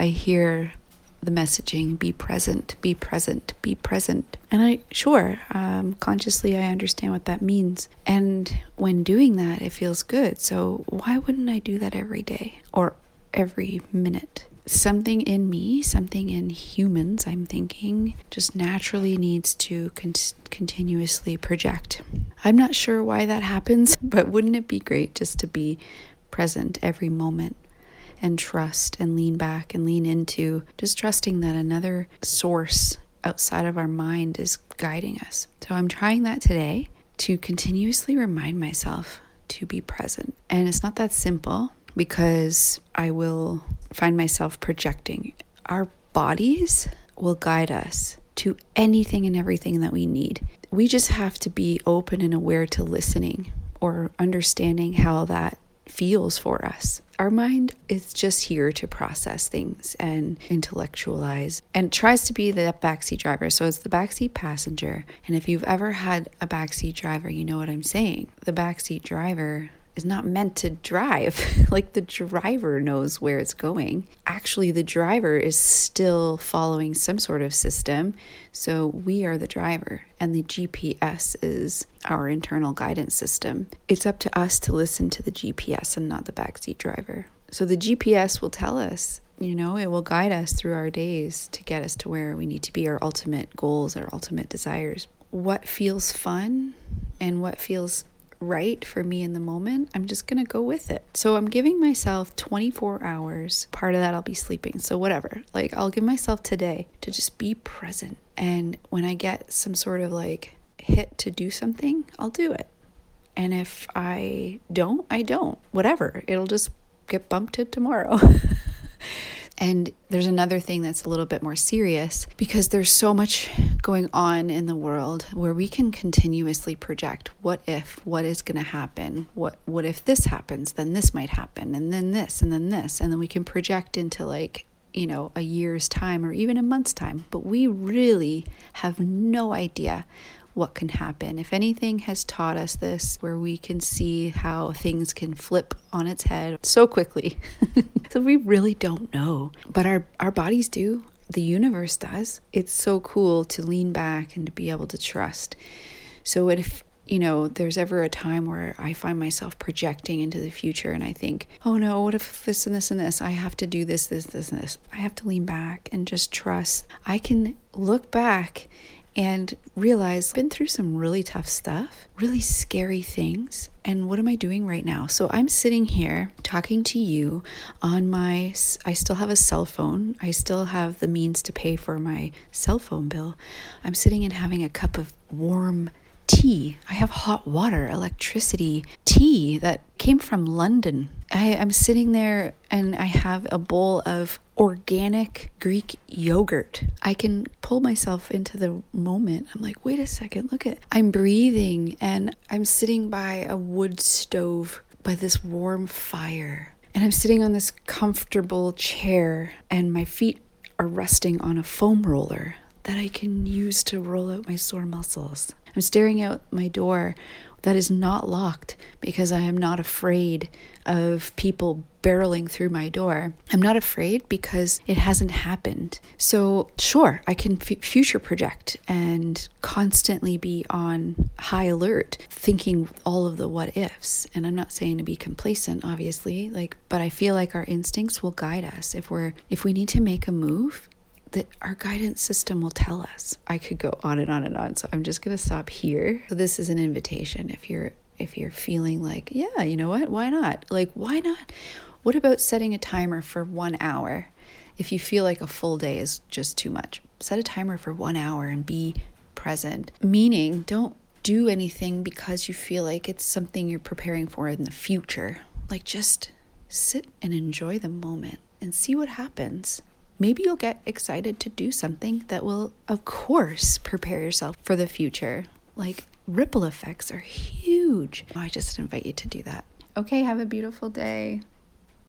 I hear the messaging be present, be present, be present. And I, sure, um, consciously, I understand what that means. And when doing that, it feels good. So why wouldn't I do that every day or every minute? Something in me, something in humans, I'm thinking, just naturally needs to con- continuously project. I'm not sure why that happens, but wouldn't it be great just to be present every moment? And trust and lean back and lean into just trusting that another source outside of our mind is guiding us. So I'm trying that today to continuously remind myself to be present. And it's not that simple because I will find myself projecting. Our bodies will guide us to anything and everything that we need. We just have to be open and aware to listening or understanding how that feels for us. Our mind is just here to process things and intellectualize and tries to be the backseat driver. So it's the backseat passenger. And if you've ever had a backseat driver, you know what I'm saying. The backseat driver is not meant to drive. like the driver knows where it's going. Actually, the driver is still following some sort of system. So we are the driver, and the GPS is our internal guidance system. It's up to us to listen to the GPS and not the backseat driver. So the GPS will tell us you know, it will guide us through our days to get us to where we need to be, our ultimate goals, our ultimate desires. What feels fun and what feels right for me in the moment, I'm just going to go with it. So I'm giving myself 24 hours. Part of that I'll be sleeping. So whatever. Like I'll give myself today to just be present. And when I get some sort of like hit to do something, I'll do it. And if I don't, I don't. Whatever. It'll just get bumped to tomorrow. And there's another thing that's a little bit more serious because there's so much going on in the world where we can continuously project what if, what is going to happen, what what if this happens, then this might happen, and then this, and then this, and then we can project into like you know, a year's time or even a month's time, but we really have no idea what can happen. If anything has taught us this, where we can see how things can flip on its head so quickly. so we really don't know, but our, our bodies do. The universe does. It's so cool to lean back and to be able to trust. So if you know, there's ever a time where I find myself projecting into the future and I think, oh no, what if this and this and this? I have to do this, this, this, and this. I have to lean back and just trust. I can look back and realize I've been through some really tough stuff, really scary things. And what am I doing right now? So I'm sitting here talking to you on my I still have a cell phone. I still have the means to pay for my cell phone bill. I'm sitting and having a cup of warm tea. I have hot water, electricity, tea that came from London. I, am sitting there and I have a bowl of organic Greek yogurt. I can pull myself into the moment. I'm like, wait a second, look at I'm breathing and I'm sitting by a wood stove by this warm fire. And I'm sitting on this comfortable chair and my feet are resting on a foam roller that I can use to roll out my sore muscles. I'm staring out my door that is not locked because I am not afraid of people barreling through my door. I'm not afraid because it hasn't happened. So, sure, I can f- future project and constantly be on high alert, thinking all of the what ifs. And I'm not saying to be complacent, obviously, like, but I feel like our instincts will guide us if we're if we need to make a move that our guidance system will tell us. I could go on and on and on. So I'm just going to stop here. So this is an invitation if you're if you're feeling like, yeah, you know what? Why not? Like why not? What about setting a timer for 1 hour? If you feel like a full day is just too much, set a timer for 1 hour and be present. Meaning, don't do anything because you feel like it's something you're preparing for in the future. Like just sit and enjoy the moment and see what happens maybe you'll get excited to do something that will, of course, prepare yourself for the future. Like ripple effects are huge. I just invite you to do that. Okay, have a beautiful day.